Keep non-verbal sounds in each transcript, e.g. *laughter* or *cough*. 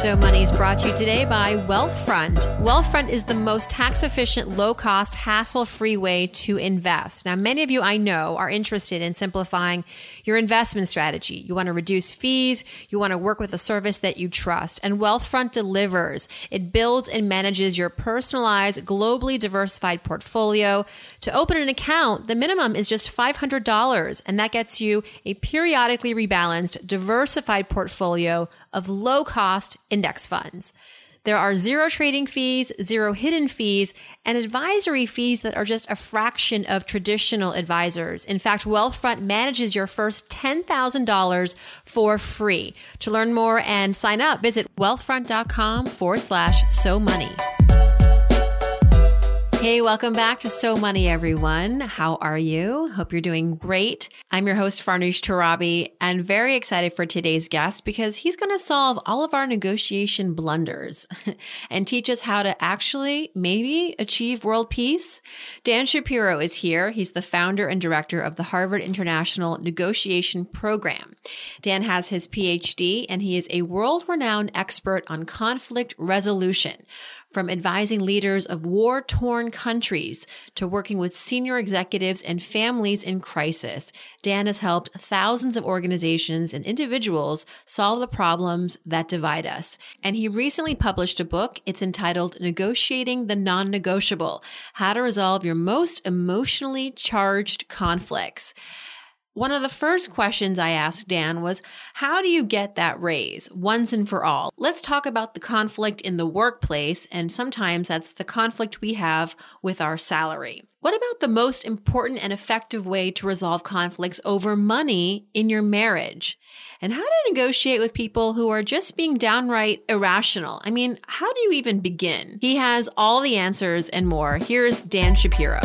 So Money is brought to you today by Wealthfront. Wealthfront is the most tax efficient, low cost, hassle free way to invest. Now, many of you I know are interested in simplifying your investment strategy. You want to reduce fees. You want to work with a service that you trust and Wealthfront delivers. It builds and manages your personalized, globally diversified portfolio. To open an account, the minimum is just $500 and that gets you a periodically rebalanced, diversified portfolio of low cost index funds. There are zero trading fees, zero hidden fees, and advisory fees that are just a fraction of traditional advisors. In fact, Wealthfront manages your first $10,000 for free. To learn more and sign up, visit wealthfront.com forward slash so money. Hey, welcome back to So Money, everyone. How are you? Hope you're doing great. I'm your host, Farnoosh Torabi, and very excited for today's guest because he's going to solve all of our negotiation blunders *laughs* and teach us how to actually maybe achieve world peace. Dan Shapiro is here. He's the founder and director of the Harvard International Negotiation Program. Dan has his PhD and he is a world renowned expert on conflict resolution from advising leaders of war torn countries to working with senior executives and families in crisis. Dan has helped thousands of organizations and individuals solve the problems that divide us. And he recently published a book. It's entitled Negotiating the Non-Negotiable, How to Resolve Your Most Emotionally Charged Conflicts. One of the first questions I asked Dan was, how do you get that raise once and for all? Let's talk about the conflict in the workplace. And sometimes that's the conflict we have with our salary. What about the most important and effective way to resolve conflicts over money in your marriage? And how to negotiate with people who are just being downright irrational? I mean, how do you even begin? He has all the answers and more. Here's Dan Shapiro.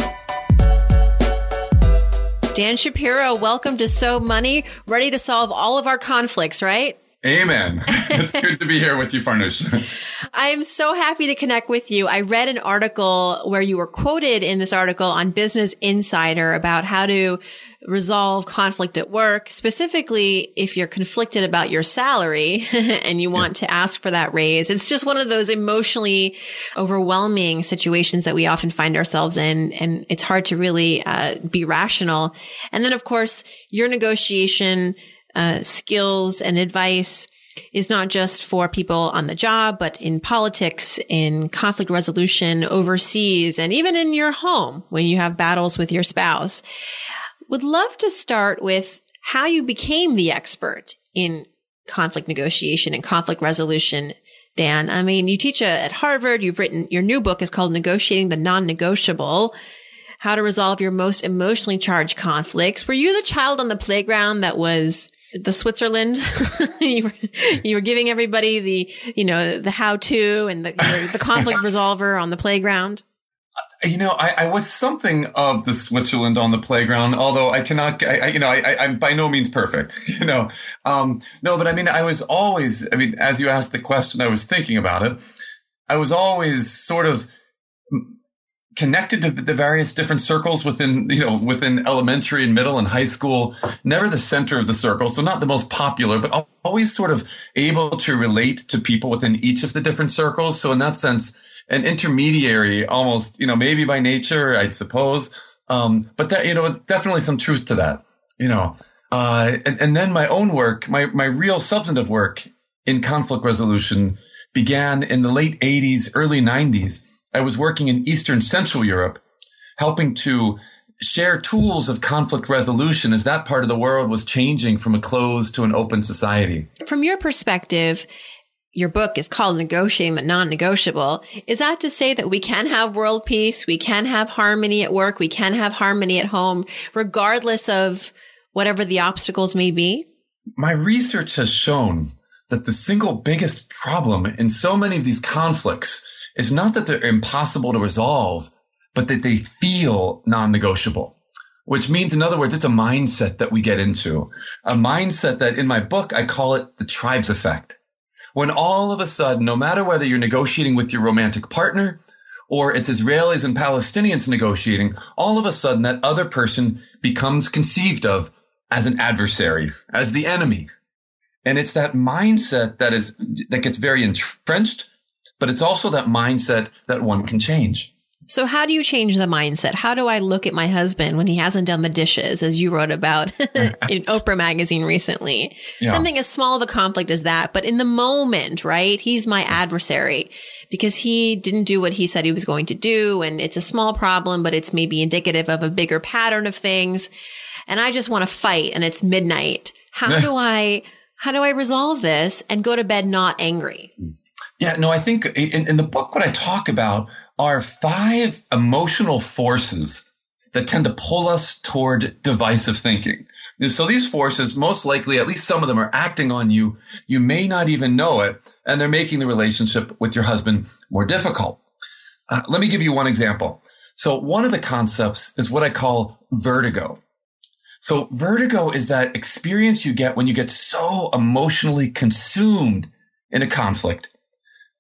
Dan Shapiro, welcome to So Money, ready to solve all of our conflicts, right? Amen. *laughs* it's good to be here with you, Farnoosh. I am so happy to connect with you. I read an article where you were quoted in this article on Business Insider about how to resolve conflict at work, specifically if you're conflicted about your salary *laughs* and you want yes. to ask for that raise. It's just one of those emotionally overwhelming situations that we often find ourselves in. And it's hard to really uh, be rational. And then, of course, your negotiation uh, skills and advice is not just for people on the job, but in politics, in conflict resolution overseas, and even in your home when you have battles with your spouse. Would love to start with how you became the expert in conflict negotiation and conflict resolution. Dan, I mean, you teach at Harvard. You've written your new book is called Negotiating the Non-Negotiable. How to resolve your most emotionally charged conflicts. Were you the child on the playground that was the Switzerland. *laughs* you, were, you were giving everybody the, you know, the how to and the, the conflict *laughs* resolver on the playground. You know, I, I, was something of the Switzerland on the playground, although I cannot, I, I you know, I, am by no means perfect, *laughs* you know. Um, no, but I mean, I was always, I mean, as you asked the question, I was thinking about it. I was always sort of connected to the various different circles within, you know, within elementary and middle and high school, never the center of the circle. So not the most popular, but always sort of able to relate to people within each of the different circles. So in that sense, an intermediary almost, you know, maybe by nature, I suppose. Um, but that, you know, definitely some truth to that, you know, uh, and, and then my own work, my, my real substantive work in conflict resolution began in the late eighties, early nineties I was working in Eastern Central Europe, helping to share tools of conflict resolution as that part of the world was changing from a closed to an open society. From your perspective, your book is called Negotiating the Non-Negotiable. Is that to say that we can have world peace? We can have harmony at work. We can have harmony at home, regardless of whatever the obstacles may be? My research has shown that the single biggest problem in so many of these conflicts is not that they're impossible to resolve, but that they feel non-negotiable. Which means, in other words, it's a mindset that we get into. A mindset that in my book, I call it the tribes effect. When all of a sudden, no matter whether you're negotiating with your romantic partner or it's Israelis and Palestinians negotiating, all of a sudden that other person becomes conceived of as an adversary, as the enemy. And it's that mindset that is, that gets very entrenched, but it's also that mindset that one can change. So how do you change the mindset? How do I look at my husband when he hasn't done the dishes, as you wrote about *laughs* in *laughs* Oprah magazine recently? Yeah. Something as small of a conflict as that, but in the moment, right? He's my adversary because he didn't do what he said he was going to do. And it's a small problem, but it's maybe indicative of a bigger pattern of things. And I just want to fight and it's midnight. How *laughs* do I, how do I resolve this and go to bed not angry? Mm. Yeah, no, I think in, in the book, what I talk about are five emotional forces that tend to pull us toward divisive thinking. So these forces, most likely, at least some of them are acting on you. You may not even know it, and they're making the relationship with your husband more difficult. Uh, let me give you one example. So one of the concepts is what I call vertigo. So vertigo is that experience you get when you get so emotionally consumed in a conflict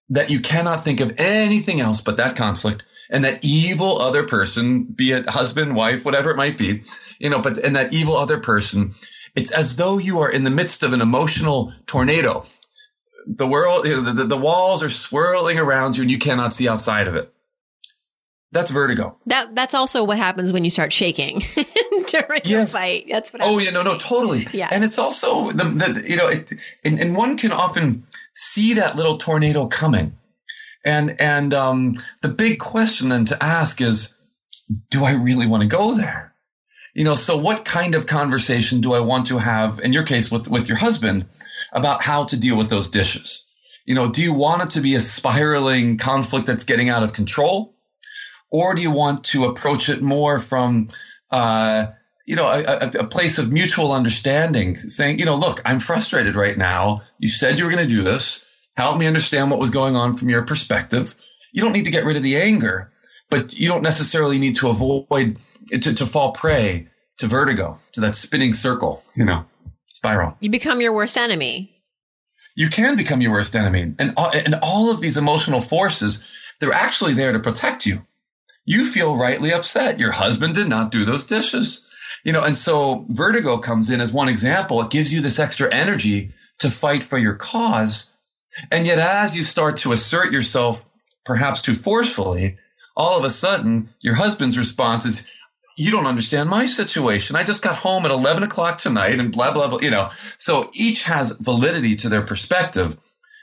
that you cannot think of anything else but that conflict and that evil other person, be it husband, wife, whatever it might be, you know, but, and that evil other person, it's as though you are in the midst of an emotional tornado. The world, you know, the, the walls are swirling around you and you cannot see outside of it. That's vertigo. That that's also what happens when you start shaking *laughs* during yes. a fight. That's what. Oh yeah, no, no, totally. yeah, and it's also the, the you know, it, and, and one can often see that little tornado coming. And, and, um, the big question then to ask is, do I really want to go there? You know, so what kind of conversation do I want to have in your case with, with your husband about how to deal with those dishes? You know, do you want it to be a spiraling conflict that's getting out of control? Or do you want to approach it more from, uh, you know, a, a, place of mutual understanding, saying, you know, look, I'm frustrated right now. You said you were going to do this. Help me understand what was going on from your perspective. You don't need to get rid of the anger, but you don't necessarily need to avoid to, to fall prey to vertigo, to that spinning circle, you know, spiral. You become your worst enemy. You can become your worst enemy. And, and all of these emotional forces, they're actually there to protect you. You feel rightly upset. Your husband did not do those dishes. You know, and so vertigo comes in as one example. It gives you this extra energy to fight for your cause. And yet as you start to assert yourself, perhaps too forcefully, all of a sudden your husband's response is, you don't understand my situation. I just got home at 11 o'clock tonight and blah, blah, blah, you know. So each has validity to their perspective.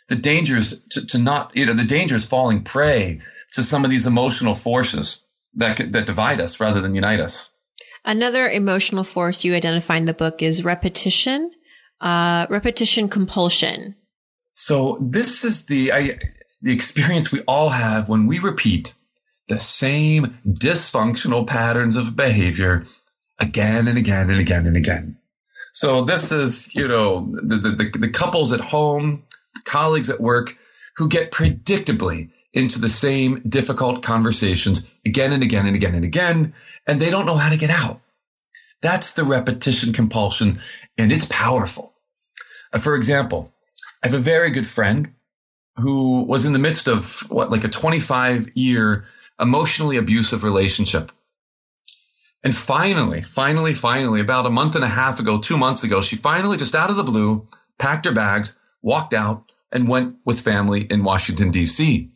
The dangers to, to not, you know, the danger is falling prey to some of these emotional forces that, that divide us rather than unite us. Another emotional force you identify in the book is repetition, uh, repetition compulsion. So this is the, I, the experience we all have when we repeat the same dysfunctional patterns of behavior again and again and again and again. So this is, you know, the, the, the couples at home, colleagues at work who get predictably into the same difficult conversations again and again and again and again, and they don't know how to get out. That's the repetition compulsion, and it's powerful. Uh, for example, I have a very good friend who was in the midst of what, like a 25 year emotionally abusive relationship. And finally, finally, finally, about a month and a half ago, two months ago, she finally just out of the blue packed her bags, walked out and went with family in Washington, DC.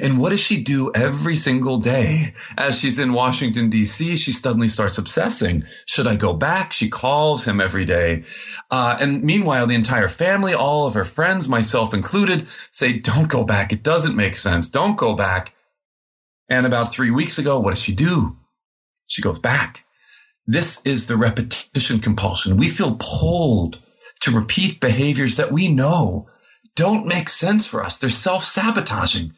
And what does she do every single day? As she's in Washington DC, she suddenly starts obsessing. Should I go back? She calls him every day. Uh, and meanwhile, the entire family, all of her friends, myself included, say, don't go back. It doesn't make sense. Don't go back. And about three weeks ago, what does she do? She goes back. This is the repetition compulsion. We feel pulled to repeat behaviors that we know don't make sense for us. They're self-sabotaging.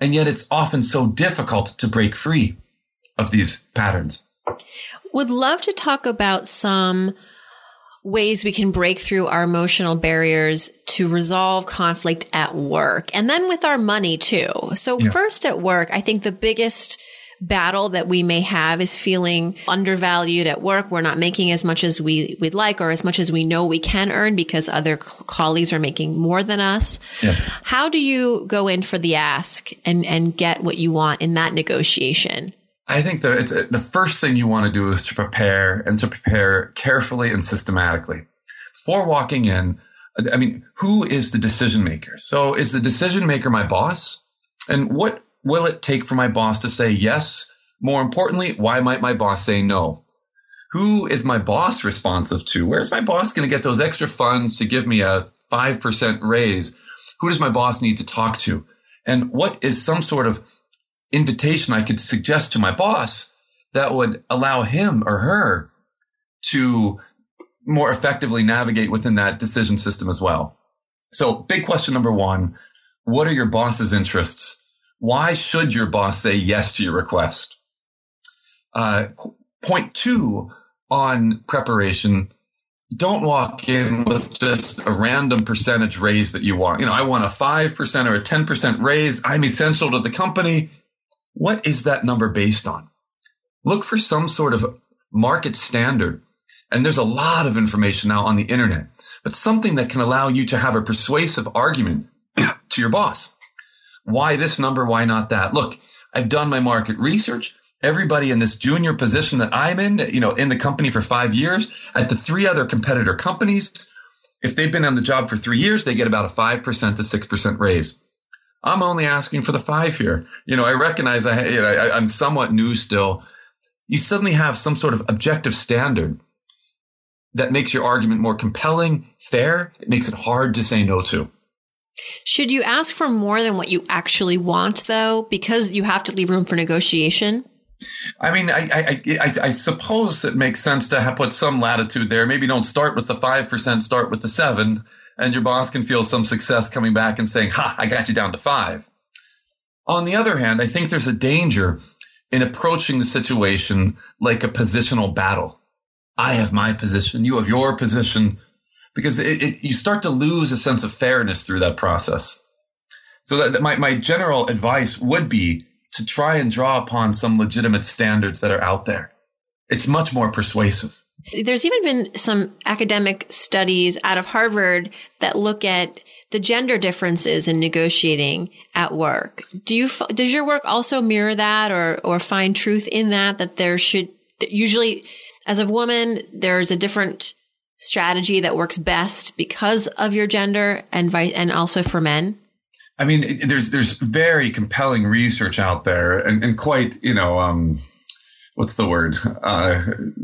And yet it's often so difficult to break free of these patterns. Would love to talk about some ways we can break through our emotional barriers to resolve conflict at work and then with our money too. So yeah. first at work, I think the biggest battle that we may have is feeling undervalued at work. We're not making as much as we, we'd like or as much as we know we can earn because other colleagues are making more than us. Yes. How do you go in for the ask and, and get what you want in that negotiation? I think the, the first thing you want to do is to prepare and to prepare carefully and systematically. Before walking in, I mean, who is the decision maker? So is the decision maker my boss? And what will it take for my boss to say yes? More importantly, why might my boss say no? Who is my boss responsive to? Where's my boss going to get those extra funds to give me a 5% raise? Who does my boss need to talk to? And what is some sort of invitation I could suggest to my boss that would allow him or her to more effectively navigate within that decision system as well. So big question number one, what are your boss's interests? Why should your boss say yes to your request? Uh, point two on preparation. Don't walk in with just a random percentage raise that you want. You know, I want a 5% or a 10% raise. I'm essential to the company. What is that number based on? Look for some sort of market standard. And there's a lot of information now on the internet, but something that can allow you to have a persuasive argument *clears throat* to your boss. Why this number? Why not that? Look, I've done my market research. Everybody in this junior position that I'm in, you know, in the company for five years at the three other competitor companies, if they've been on the job for three years, they get about a 5% to 6% raise. I'm only asking for the five here. You know, I recognize I, you know, I, I'm somewhat new still. You suddenly have some sort of objective standard that makes your argument more compelling, fair. It makes it hard to say no to. Should you ask for more than what you actually want, though, because you have to leave room for negotiation? I mean, I, I, I, I suppose it makes sense to put some latitude there. Maybe don't start with the 5%, start with the seven and your boss can feel some success coming back and saying, ha, I got you down to five. On the other hand, I think there's a danger in approaching the situation like a positional battle. I have my position. You have your position because it, it, you start to lose a sense of fairness through that process. So that, that my, my general advice would be to try and draw upon some legitimate standards that are out there. It's much more persuasive. There's even been some academic studies out of Harvard that look at the gender differences in negotiating at work. Do you, does your work also mirror that or, or find truth in that, that there should usually as a woman, there's a different strategy that works best because of your gender and and also for men? I mean, there's there's very compelling research out there, and, and quite you know um, what's the word? Uh,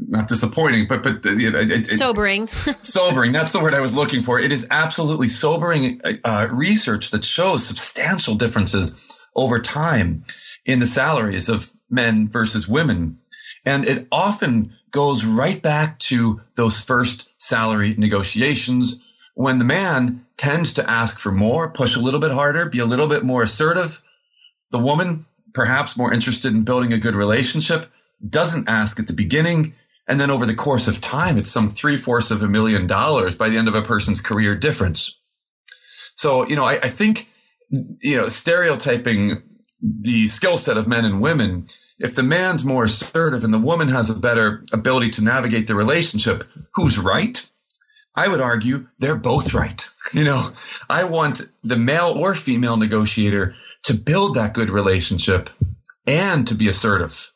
not disappointing, but but it, it, it, sobering. *laughs* sobering. That's the word I was looking for. It is absolutely sobering uh, research that shows substantial differences over time in the salaries of men versus women, and it often goes right back to those first salary negotiations when the man tends to ask for more, push a little bit harder, be a little bit more assertive. The woman, perhaps more interested in building a good relationship, doesn't ask at the beginning. And then over the course of time, it's some three fourths of a million dollars by the end of a person's career difference. So, you know, I, I think, you know, stereotyping the skill set of men and women, if the man's more assertive and the woman has a better ability to navigate the relationship, who's right? I would argue they're both right. *laughs* You know, I want the male or female negotiator to build that good relationship and to be assertive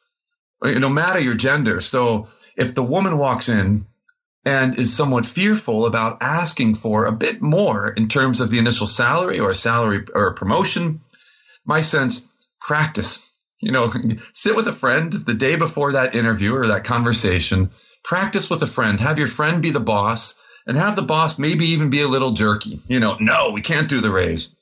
no matter your gender. So if the woman walks in and is somewhat fearful about asking for a bit more in terms of the initial salary or salary or promotion, my sense, practice. You know, *laughs* sit with a friend the day before that interview or that conversation. Practice with a friend. Have your friend be the boss and have the boss maybe even be a little jerky. You know, no, we can't do the raise.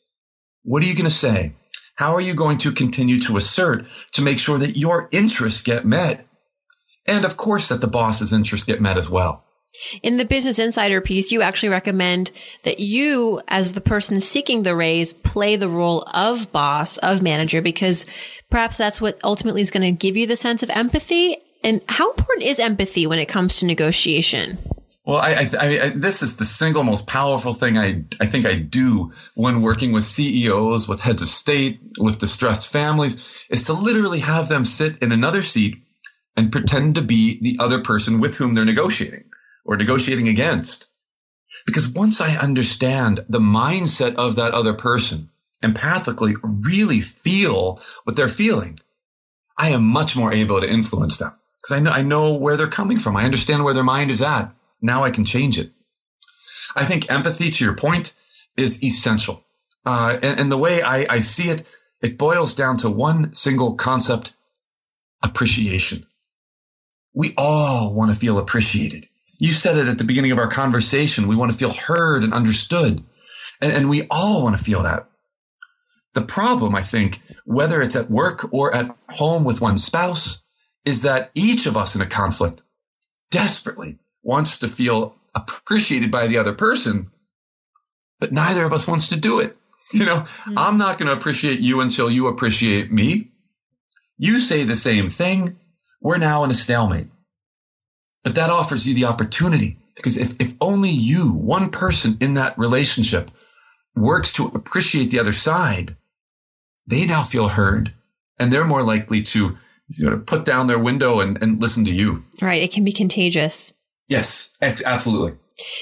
What are you going to say? How are you going to continue to assert to make sure that your interests get met? And of course that the boss's interests get met as well. In the Business Insider piece, you actually recommend that you, as the person seeking the raise, play the role of boss, of manager, because perhaps that's what ultimately is going to give you the sense of empathy. And how important is empathy when it comes to negotiation? Well, I, I, I, this is the single most powerful thing I, I think I do when working with CEOs, with heads of state, with distressed families, is to literally have them sit in another seat and pretend to be the other person with whom they're negotiating or negotiating against. Because once I understand the mindset of that other person, empathically really feel what they're feeling, I am much more able to influence them because I know, I know where they're coming from. I understand where their mind is at. Now I can change it. I think empathy, to your point, is essential. Uh, and, and, the way I, I see it, it boils down to one single concept, appreciation. We all want to feel appreciated. You said it at the beginning of our conversation. We want to feel heard and understood. And, and we all want to feel that. The problem, I think, whether it's at work or at home with one spouse, is that each of us in a conflict desperately wants to feel appreciated by the other person, but neither of us wants to do it. *laughs* You know, mm-hmm. I'm not going to appreciate you until you appreciate me. You say the same thing. We're now in a stalemate. But that offers you the opportunity because if, if only you, one person in that relationship works to appreciate the other side, they now feel heard and they're more likely to you know, put down their window and, and listen to you. Right. It can be contagious. Yes, absolutely.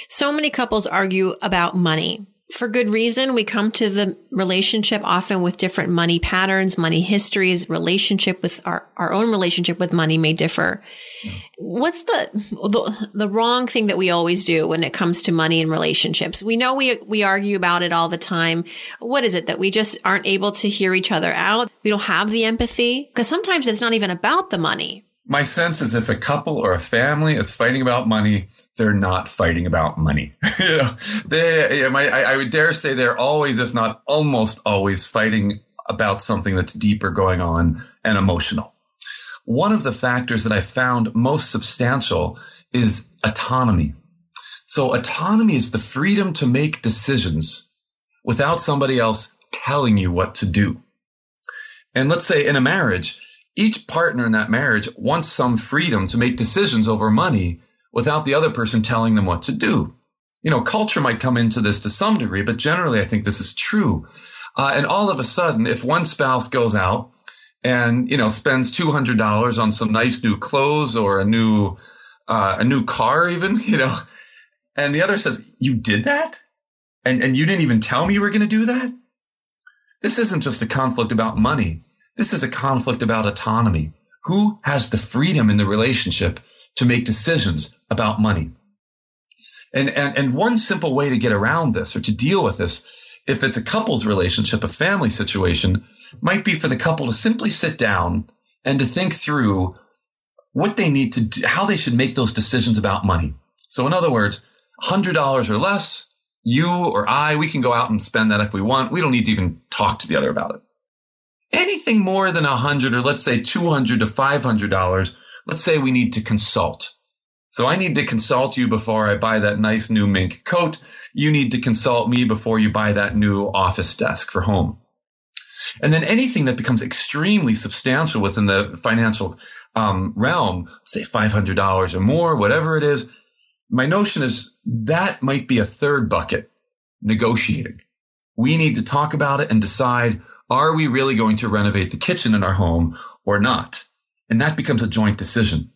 So many couples argue about money. For good reason, we come to the relationship often with different money patterns, money histories, relationship with our, our own relationship with money may differ. What's the, the, the wrong thing that we always do when it comes to money and relationships? We know we, we argue about it all the time. What is it that we just aren't able to hear each other out? We don't have the empathy because sometimes it's not even about the money my sense is if a couple or a family is fighting about money, they're not fighting about money. *laughs* you know, they, I, I would dare say they're always, if not almost always fighting about something that's deeper going on and emotional. One of the factors that I found most substantial is autonomy. So autonomy is the freedom to make decisions without somebody else telling you what to do. And let's say in a marriage, each partner in that marriage wants some freedom to make decisions over money without the other person telling them what to do. You know, culture might come into this to some degree, but generally I think this is true. Uh, and all of a sudden, if one spouse goes out and, you know, spends $200 on some nice new clothes or a new, uh, a new car even, *laughs* you know, and the other says, you did that? And, and you didn't even tell me you were going to do that? This isn't just a conflict about money. This is a conflict about autonomy. Who has the freedom in the relationship to make decisions about money? And, and, and one simple way to get around this or to deal with this, if it's a couple's relationship, a family situation, might be for the couple to simply sit down and to think through what they need to do, how they should make those decisions about money. So in other words, $100 or less, you or I, we can go out and spend that if we want. We don't need to even talk to the other about it anything more than a hundred or let's say 200 to $500, let's say we need to consult. So I need to consult you before I buy that nice new mink coat. You need to consult me before you buy that new office desk for home. And then anything that becomes extremely substantial within the financial um, realm, say $500 or more, whatever it is, my notion is that might be a third bucket, negotiating. We need to talk about it and decide are we really going to renovate the kitchen in our home or not? And that becomes a joint decision.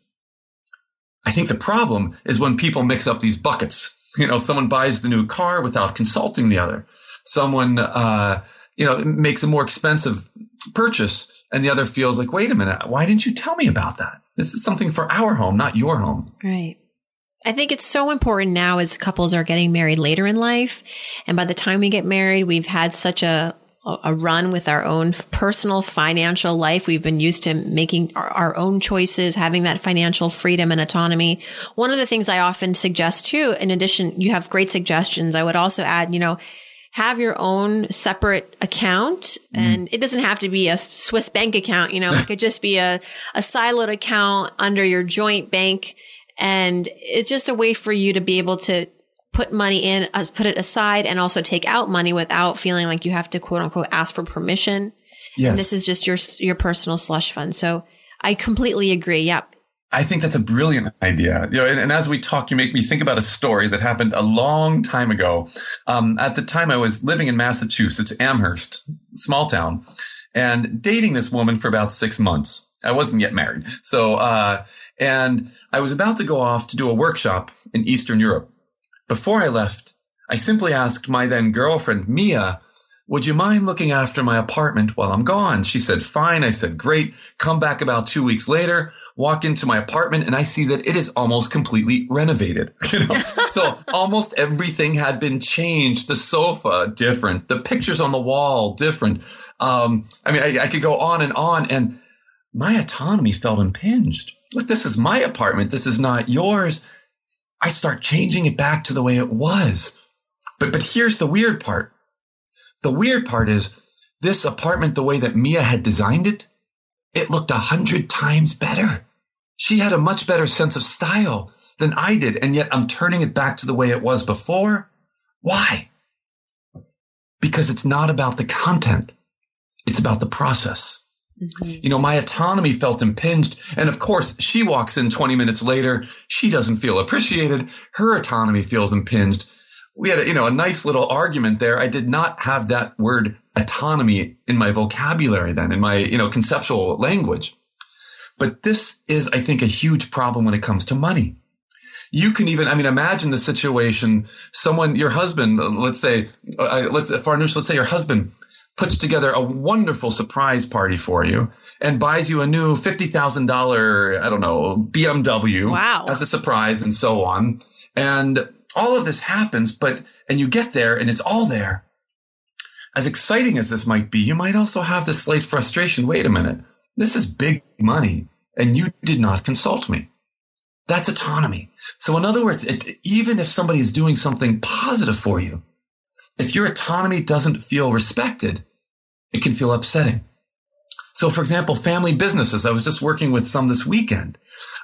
I think the problem is when people mix up these buckets. *laughs* You know, someone buys the new car without consulting the other. Someone, uh, you know, makes a more expensive purchase and the other feels like, wait a minute, why didn't you tell me about that? This is something for our home, not your home. Right. I think it's so important now as couples are getting married later in life. And by the time we get married, we've had such a a run with our own personal financial life. We've been used to making our, our, own choices, having that financial freedom and autonomy. One of the things I often suggest too, in addition, you have great suggestions. I would also add, you know, have your own separate account mm. and it doesn't have to be a Swiss bank account. You know, it *laughs* could just be a, a siloed account under your joint bank. And it's just a way for you to be able to put money in, uh, put it aside and also take out money without feeling like you have to quote unquote ask for permission. Yes. And this is just your, your personal slush fund. So I completely agree. Yep. I think that's a brilliant idea. You know, and, and, as we talk, you make me think about a story that happened a long time ago. Um, at the time, I was living in Massachusetts, Amherst, small town, and dating this woman for about six months. I wasn't yet married, so uh, and I was about to go off to do a workshop in Eastern Europe. Before I left, I simply asked my then girlfriend Mia would you mind looking after my apartment while I'm gone? She said, fine. I said, great. Come back about two weeks later, walk into my apartment and I see that it is almost completely renovated. *laughs* You know? so almost everything had been changed. The sofa different, the pictures on the wall different. Um, I mean, I, I could go on and on and my autonomy felt impinged. Look, this is my apartment. This is not yours. I start changing it back to the way it was. But, but here's the weird part. The weird part is this apartment, the way that Mia had designed it, it looked a hundred times better. She had a much better sense of style than I did. And yet I'm turning it back to the way it was before. Why? Because it's not about the content. It's about the process. Mm-hmm. You know, my autonomy felt impinged. And of course, she walks in 20 minutes later. She doesn't feel appreciated. Her autonomy feels impinged we had a, you know, a nice little argument there. I did not have that word autonomy in my vocabulary then, in my, you know, conceptual language. But this is, I think, a huge problem when it comes to money. You can even, I mean, imagine the situation. Someone, your husband, let's say, uh, let's, Farnoosh, let's say your husband puts together a wonderful surprise party for you and buys you a new $50,000, I don't know, BMW wow. as a surprise and so on. And all of this happens, but, and you get there and it's all there. As exciting as this might be, you might also have this slight frustration. Wait a minute. This is big money and you did not consult me. That's autonomy. So in other words, it, even if somebody is doing something positive for you, if your autonomy doesn't feel respected, it can feel upsetting. So for example, family businesses, I was just working with some this weekend.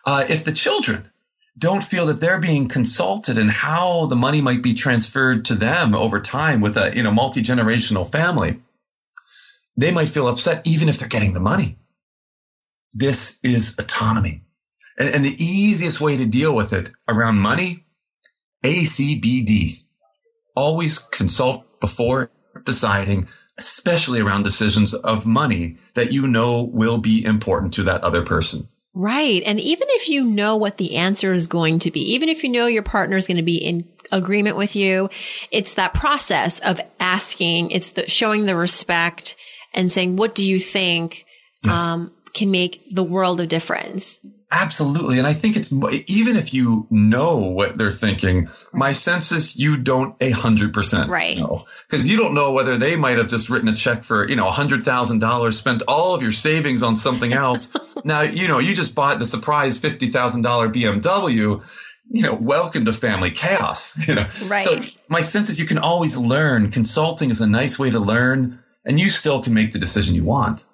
Uh, if the children don't feel that they're being consulted and how the money might be transferred to them over time with a, you know, multi-generational family. They might feel upset even if they're getting the money. This is autonomy. And, and the easiest way to deal with it around money, ACBD. Always consult before deciding, especially around decisions of money that you know will be important to that other person. Right. And even if you know what the answer is going to be, even if you know your partner is going to be in agreement with you, it's that process of asking, it's the showing the respect and saying, what do you think? Yes. Um, can make the world of difference. Absolutely. And I think it's even if you know what they're thinking, my sense is you don't a hundred percent right. know because you don't know whether they might have just written a check for, you know, a hundred thousand dollars, spent all of your savings on something else. *laughs* now, you know, you just bought the surprise $50,000 BMW you know, welcome to family chaos, *laughs* you know. Right. So my sense is you can always learn. Consulting is a nice way to learn and you still can make the decision you want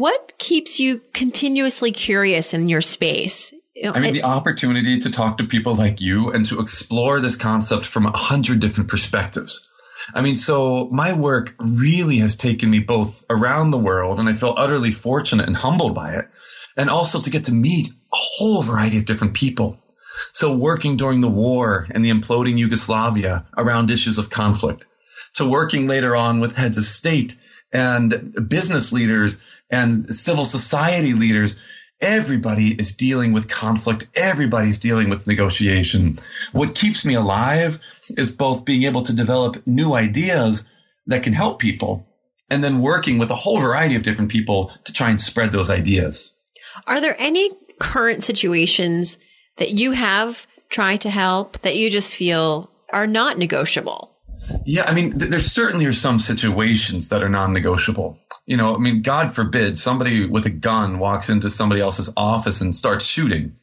what keeps you continuously curious in your space? I mean, the opportunity to talk to people like you and to explore this concept from a hundred different perspectives. I mean, so my work really has taken me both around the world and I feel utterly fortunate and humbled by it. And also to get to meet a whole variety of different people. So working during the war and the imploding Yugoslavia around issues of conflict to working later on with heads of state and business leaders and civil society leaders. Everybody is dealing with conflict. Everybody's dealing with negotiation. What keeps me alive is both being able to develop new ideas that can help people and then working with a whole variety of different people to try and spread those ideas. Are there any current situations that you have tried to help that you just feel are not negotiable? Yeah, I mean, th- there certainly are some situations that are non-negotiable. You know, I mean, God forbid somebody with a gun walks into somebody else's office and starts shooting.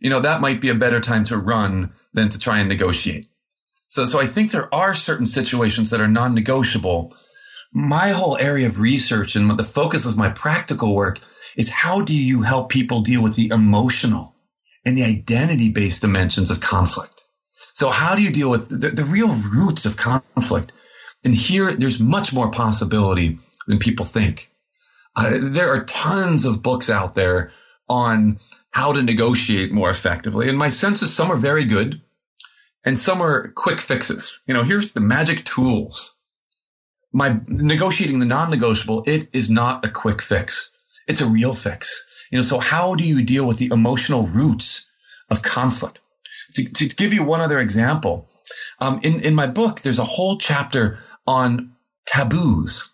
You know, that might be a better time to run than to try and negotiate. So, so I think there are certain situations that are non-negotiable. My whole area of research and the focus of my practical work is how do you help people deal with the emotional and the identity based dimensions of conflict? So how do you deal with the, the real roots of conflict? And here, there's much more possibility than people think. Uh, there are tons of books out there on how to negotiate more effectively. And my sense is some are very good and some are quick fixes. You know, here's the magic tools. My negotiating the non-negotiable, it is not a quick fix. It's a real fix. You know, so how do you deal with the emotional roots of conflict? To, to give you one other example, um, in, in my book, there's a whole chapter on taboos.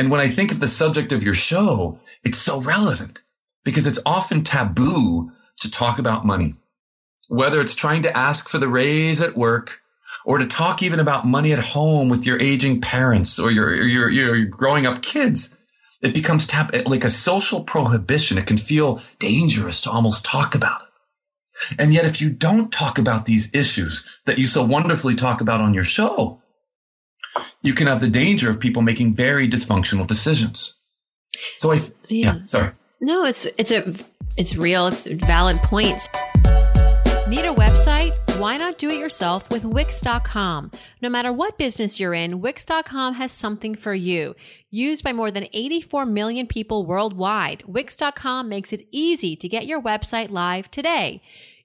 And when I think of the subject of your show, it's so relevant because it's often taboo to talk about money. Whether it's trying to ask for the raise at work or to talk even about money at home with your aging parents or your, your, your growing up kids, it becomes tab- like a social prohibition. It can feel dangerous to almost talk about it. And yet, if you don't talk about these issues that you so wonderfully talk about on your show, you can have the danger of people making very dysfunctional decisions. So I, yeah, yeah sorry. No, it's, it's a, it's real. It's valid points. Need a website? Why not do it yourself with Wix.com? No matter what business you're in, Wix.com has something for you. Used by more than 84 million people worldwide, Wix.com makes it easy to get your website live today.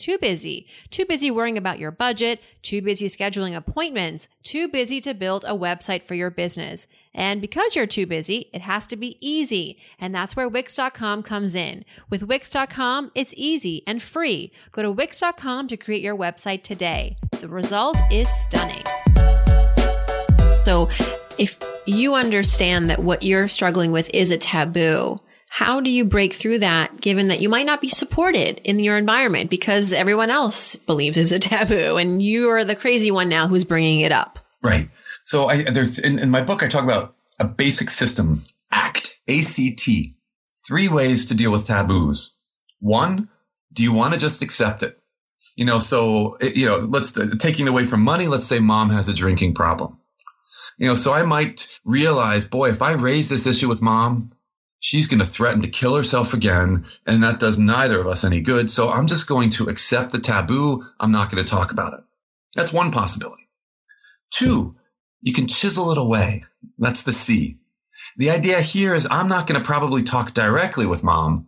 too busy. Too busy worrying about your budget, too busy scheduling appointments, too busy to build a website for your business. And because you're too busy, it has to be easy. And that's where Wix.com comes in. With Wix.com, it's easy and free. Go to Wix.com to create your website today. The result is stunning. So if you understand that what you're struggling with is a taboo, how do you break through that given that you might not be supported in your environment because everyone else believes it's a taboo and you are the crazy one now who's bringing it up? Right. So I, there's in, in my book, I talk about a basic system, ACT, A-C-T, three ways to deal with taboos. One, do you want to just accept it? You know, so, you know, let's uh, taking away from money. Let's say mom has a drinking problem. You know, so I might realize, boy, if I raise this issue with mom, she's going to threaten to kill herself again. And that does neither of us any good. So I'm just going to accept the taboo. I'm not going to talk about it. That's one possibility. Two, you can chisel it away. That's the C. The idea here is I'm not going to probably talk directly with mom,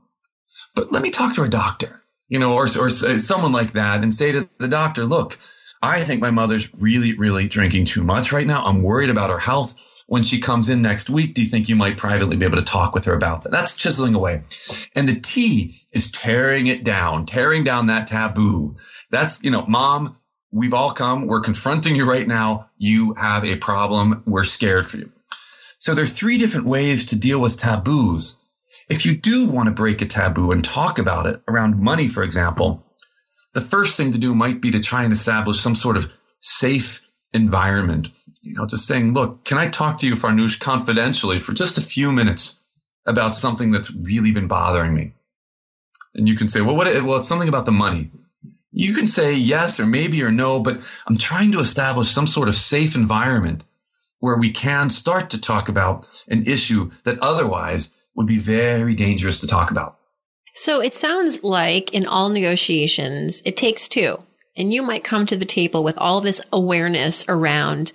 but let me talk to her doctor, you know, or, or someone like that and say to the doctor, look, I think my mother's really, really drinking too much right now. I'm worried about her health when she comes in next week, do you think you might privately be able to talk with her about that? That's chiseling away. And the T is tearing it down, tearing down that taboo. That's, you know, mom, we've all come. We're confronting you right now. You have a problem. We're scared for you. So there are three different ways to deal with taboos. If you do want to break a taboo and talk about it around money, for example, the first thing to do might be to try and establish some sort of safe environment. You know, just saying, look, can I talk to you, Farnoosh, confidentially for just a few minutes about something that's really been bothering me? And you can say, well, what, well, it's something about the money. You can say yes or maybe or no, but I'm trying to establish some sort of safe environment where we can start to talk about an issue that otherwise would be very dangerous to talk about. So it sounds like in all negotiations, it takes two. And you might come to the table with all this awareness around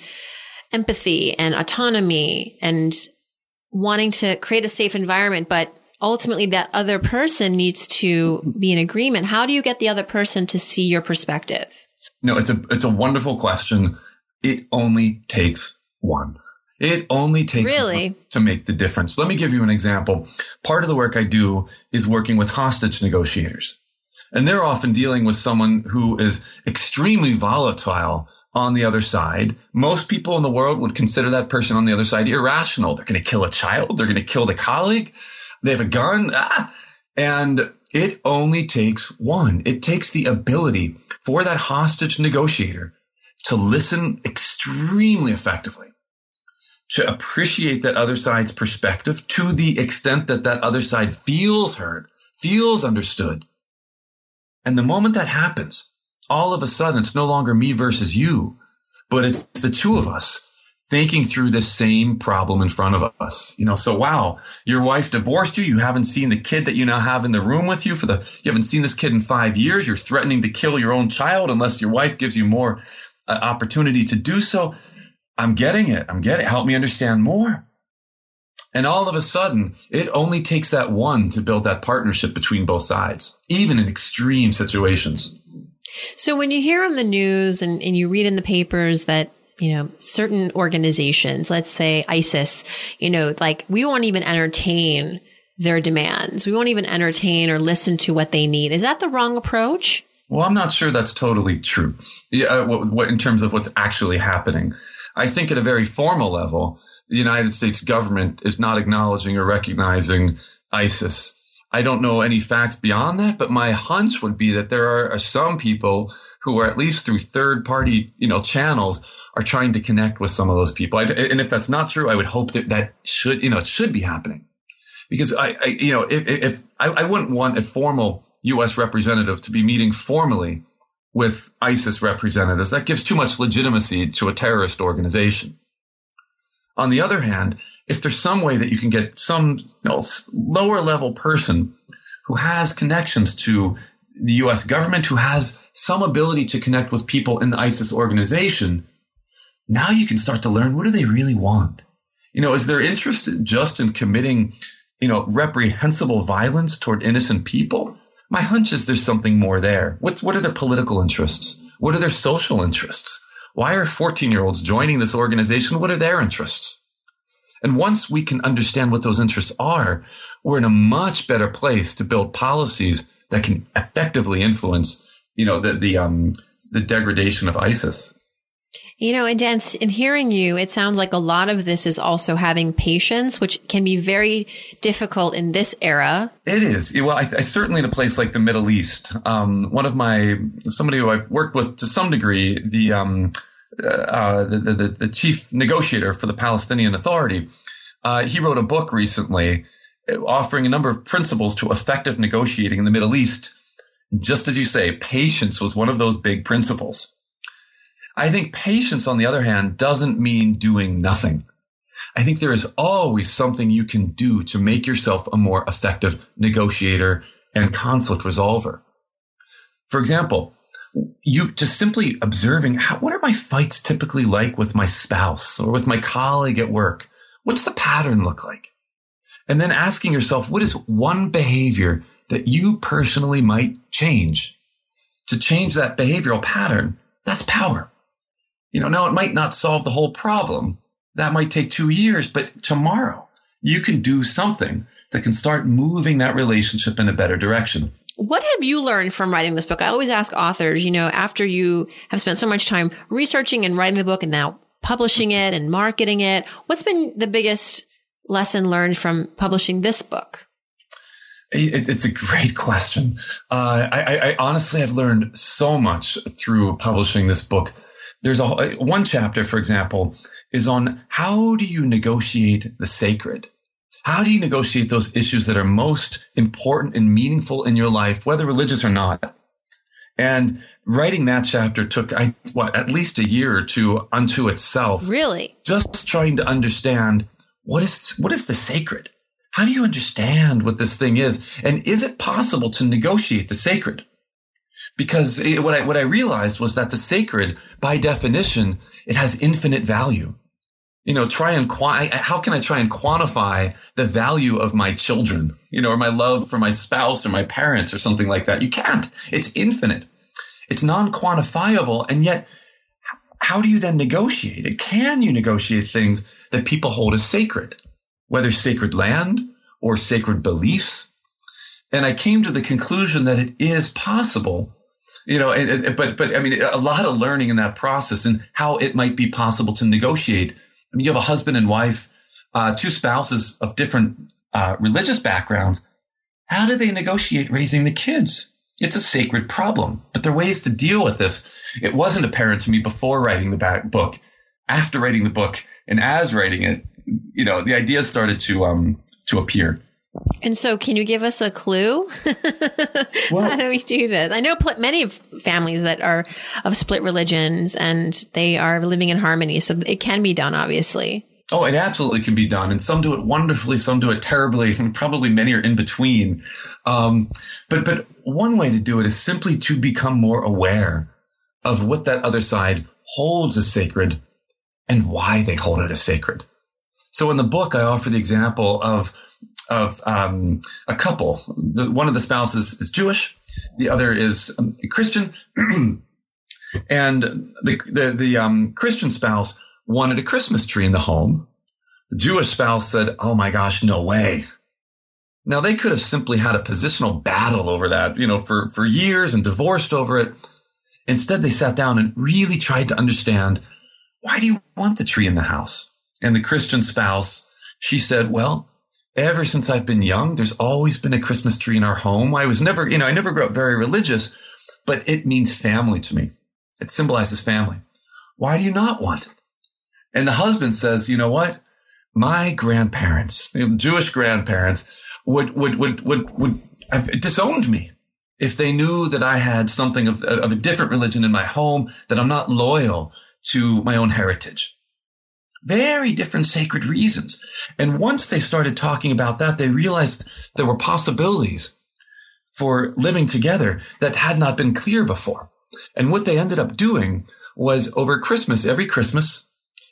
empathy and autonomy and wanting to create a safe environment, but ultimately that other person needs to be in agreement. How do you get the other person to see your perspective? No, it's a, it's a wonderful question. It only takes one. It only takes really? to make the difference. Let me give you an example. Part of the work I do is working with hostage negotiators. And they're often dealing with someone who is extremely volatile on the other side. Most people in the world would consider that person on the other side irrational. They're going to kill a child. They're going to kill the colleague. They have a gun. Ah. And it only takes one. It takes the ability for that hostage negotiator to listen extremely effectively, to appreciate that other side's perspective to the extent that that other side feels heard, feels understood, and the moment that happens, all of a sudden, it's no longer me versus you. but it's the two of us thinking through the same problem in front of us. You know, so wow, your wife divorced you. You haven't seen the kid that you now have in the room with you for the, you haven't seen this kid in five years. You're threatening to kill your own child unless your wife gives you more uh, opportunity to do so. I'm getting it. I'm getting it. Help me understand more. And all of a sudden, it only takes that one to build that partnership between both sides, even in extreme situations. So when you hear on the news and, and you read in the papers that you know, certain organizations, let's say ISIS, you know, like we won't even entertain their demands. We won't even entertain or listen to what they need. Is that the wrong approach? Well, I'm not sure that's totally true. Yeah, uh, what, what, in terms of what's actually happening, I think at a very formal level, the United States government is not acknowledging or recognizing ISIS. I don't know any facts beyond that, but my hunch would be that there are some people who are at least through third party, you know, channels are trying to connect with some of those people. And if that's not true, I would hope that that should, you know, it should be happening because I, I you know, if, if I, I wouldn't want a formal U.S. representative to be meeting formally with ISIS representatives. That gives too much legitimacy to a terrorist organization. On the other hand, if there's some way that you can get some you know, lower level person who has connections to the U.S. government, who has some ability to connect with people in the ISIS organization, now you can start to learn what do they really want? You know, is their interest just in committing, you know, reprehensible violence toward innocent people? My hunch is there's something more there. What's, what are their political interests? What are their social interests? Why are 14 year olds joining this organization? What are their interests? And once we can understand what those interests are, we're in a much better place to build policies that can effectively influence, you know, the, the, um, the degradation of ISIS. You know, and Dan, in hearing you, it sounds like a lot of this is also having patience, which can be very difficult in this era. It is. Well, I, I certainly in a place like the Middle East. Um, one of my somebody who I've worked with to some degree, the um, uh, the, the, the chief negotiator for the Palestinian Authority, uh, he wrote a book recently uh, offering a number of principles to effective negotiating in the Middle East. Just as you say, patience was one of those big principles. I think patience, on the other hand, doesn't mean doing nothing. I think there is always something you can do to make yourself a more effective negotiator and conflict resolver. For example, you just simply observing how, what are my fights typically like with my spouse or with my colleague at work? What's the pattern look like? And then asking yourself, what is one behavior that you personally might change? To change that behavioral pattern, that's power. You know, now it might not solve the whole problem. That might take two years, but tomorrow you can do something that can start moving that relationship in a better direction. What have you learned from writing this book? I always ask authors, you know, after you have spent so much time researching and writing the book and now publishing it and marketing it, what's been the biggest lesson learned from publishing this book? It, it's a great question. Uh, I, I, honestly have learned so much through publishing this book. There's a one chapter, for example, is on how do you negotiate the sacred? How do you negotiate those issues that are most important and meaningful in your life, whether religious or not? And writing that chapter took, I, what, at least a year or two unto itself. Really? Just trying to understand what is, what is the sacred? How do you understand what this thing is? And is it possible to negotiate the sacred? Because it, what I what I realized was that the sacred, by definition, it has infinite value. You know, try and how can I try and quantify the value of my children? You know, or my love for my spouse or my parents or something like that. You can't. It's infinite. It's non-quantifiable, and yet, how do you then negotiate it? Can you negotiate things that people hold as sacred, whether sacred land or sacred beliefs? And I came to the conclusion that it is possible you know, and, and, but, but I mean, a lot of learning in that process and how it might be possible to negotiate. I mean, you have a husband and wife, uh, two spouses of different, uh, religious backgrounds. How do they negotiate raising the kids? It's a sacred problem, but there are ways to deal with this. It wasn't apparent to me before writing the book. After writing the book and as writing it, you know, the ideas started to, um, to appear And so, can you give us a clue? *laughs* well, How do we do this? I know pl- many families that are of split religions and they are living in harmony. So it can be done, obviously. Oh, it absolutely can be done. And some do it wonderfully, some do it terribly, and probably many are in between. Um, but, but one way to do it is simply to become more aware of what that other side holds as sacred and why they hold it as sacred. So in the book, I offer the example of, of, um, a couple. The, one of the spouses is Jewish. The other is um, Christian. *clears throat* and the, the, the, um, Christian spouse wanted a Christmas tree in the home. The Jewish spouse said, Oh my gosh, no way. Now they could have simply had a positional battle over that, you know, for, for years and divorced over it. Instead, they sat down and really tried to understand, why do you want the tree in the house? And the Christian spouse, she said, well, ever since I've been young, there's always been a Christmas tree in our home. I was never, you know, I never grew up very religious, but it means family to me. It symbolizes family. Why do you not want it? And the husband says, you know what? My grandparents, Jewish grandparents would, would, would, would, would have disowned me if they knew that I had something of, of a different religion in my home, that I'm not loyal to my own heritage. Very different sacred reasons. And once they started talking about that, they realized there were possibilities for living together that had not been clear before. And what they ended up doing was over Christmas, every Christmas,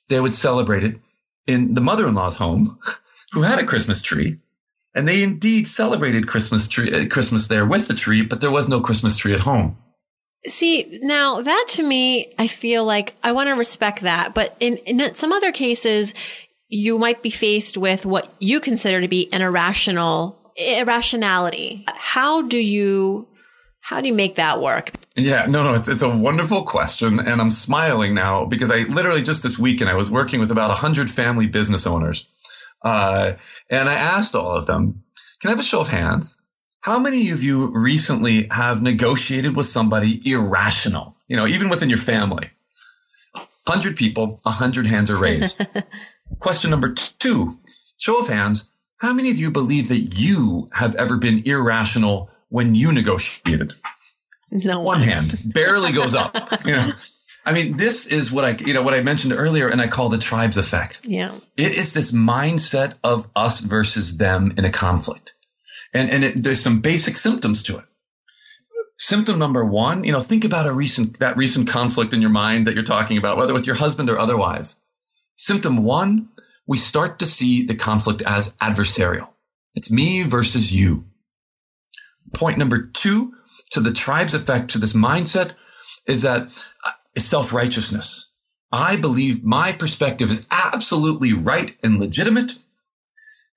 they would celebrate it in the mother-in-law's home, *laughs* who had a Christmas tree. And they indeed celebrated Christmas tree, uh, Christmas there with the tree, but there was no Christmas tree at home. See, now that to me, I feel like I want to respect that. But in, in some other cases, you might be faced with what you consider to be an irrational irrationality. How do you how do you make that work? Yeah, no, no, it's, it's a wonderful question. And I'm smiling now because I literally just this weekend, I was working with about 100 family business owners. Uh, and I asked all of them, can I have a show of hands? How many of you recently have negotiated with somebody irrational? You know, even within your family. 100 people, 100 hands are raised. *laughs* Question number two, show of hands. How many of you believe that you have ever been irrational when you negotiated? No one hand barely goes up. You know, I mean, this is what I, you know, what I mentioned earlier, and I call the tribes effect. Yeah, it is this mindset of us versus them in a conflict, and and it, there's some basic symptoms to it. Symptom number one, you know, think about a recent that recent conflict in your mind that you're talking about, whether with your husband or otherwise. Symptom one, we start to see the conflict as adversarial. It's me versus you. Point number two to the tribe's effect to this mindset is that uh, self-righteousness. I believe my perspective is absolutely right and legitimate.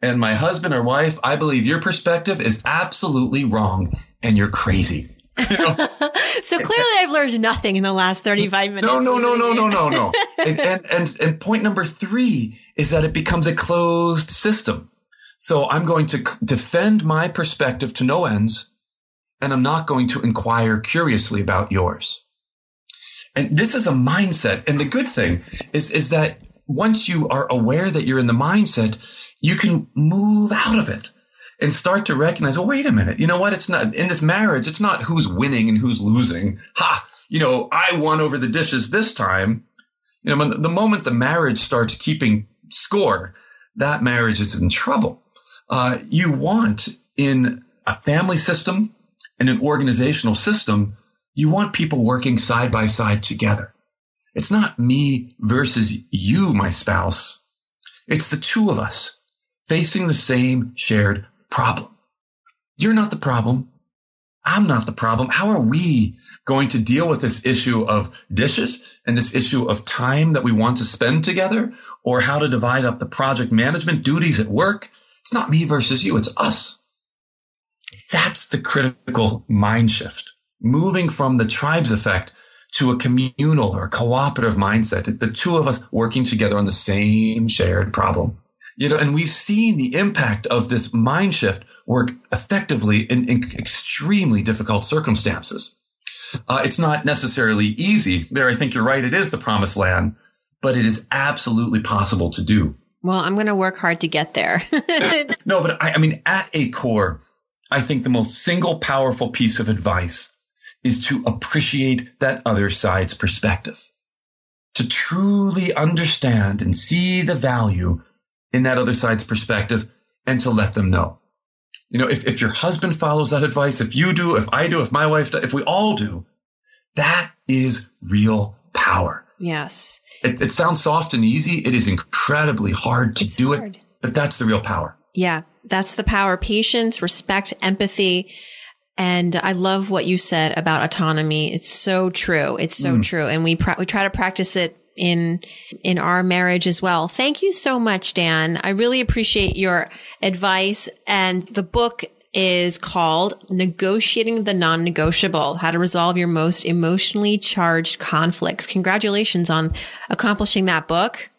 And my husband or wife, I believe your perspective is absolutely wrong and you're crazy. You know? *laughs* so clearly I've learned nothing in the last 35 minutes. No, no, no, no, no, no, no. *laughs* and, and, and, and point number three is that it becomes a closed system. So I'm going to defend my perspective to no ends and I'm not going to inquire curiously about yours. And this is a mindset. And the good thing is, is that once you are aware that you're in the mindset, you can move out of it and start to recognize, oh, wait a minute. You know what? It's not in this marriage. It's not who's winning and who's losing. Ha, you know, I won over the dishes this time. You know, the moment the marriage starts keeping score, that marriage is in trouble. Uh, you want in a family system, and an organizational system, you want people working side by side together. It's not me versus you, my spouse. It's the two of us facing the same shared problem. You're not the problem. I'm not the problem. How are we going to deal with this issue of dishes and this issue of time that we want to spend together or how to divide up the project management duties at work? It's not me versus you. It's us. That's the critical mind shift. Moving from the tribes effect to a communal or cooperative mindset. The two of us working together on the same shared problem. You know, and we've seen the impact of this mind shift work effectively in, in extremely difficult circumstances. Uh, it's not necessarily easy. There, I think you're right. It is the promised land, but it is absolutely possible to do. Well, I'm going to work hard to get there. *laughs* no, but I, I mean, at a core, I think the most single powerful piece of advice is to appreciate that other side's perspective, to truly understand and see the value in that other side's perspective and to let them know. You know, if, if your husband follows that advice, if you do, if I do, if my wife does, if we all do, that is real power. Yes. It, it sounds soft and easy. It is incredibly hard to it's do hard. it, but that's the real power. Yeah. That's the power. Patience, respect, empathy. And I love what you said about autonomy. It's so true. It's so mm. true. And we, pra- we try to practice it in in our marriage as well. Thank you so much, Dan. I really appreciate your advice and the book is called Negotiating the Non-Negotiable, How to Resolve Your Most Emotionally Charged Conflicts. Congratulations on accomplishing that book.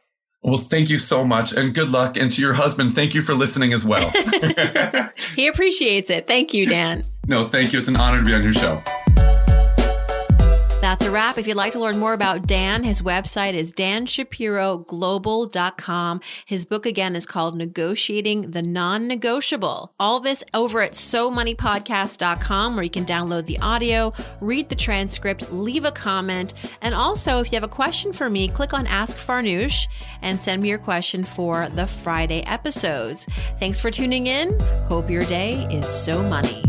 Well, thank you so much and good luck. And to your husband, thank you for listening as well. *laughs* he appreciates it. Thank you, Dan. No, thank you. It's an honor to be on your show. That's a wrap. If you'd like to learn more about Dan, his website is danshapiroglobal.com. His book again is called Negotiating the Non-Negotiable. All this over at SoMoneyPodcast.com where you can download the audio, read the transcript, leave a comment. And also, if you have a question for me, click on Ask Farnoosh and send me your question for the Friday episodes. Thanks for tuning in. Hope your day is so money.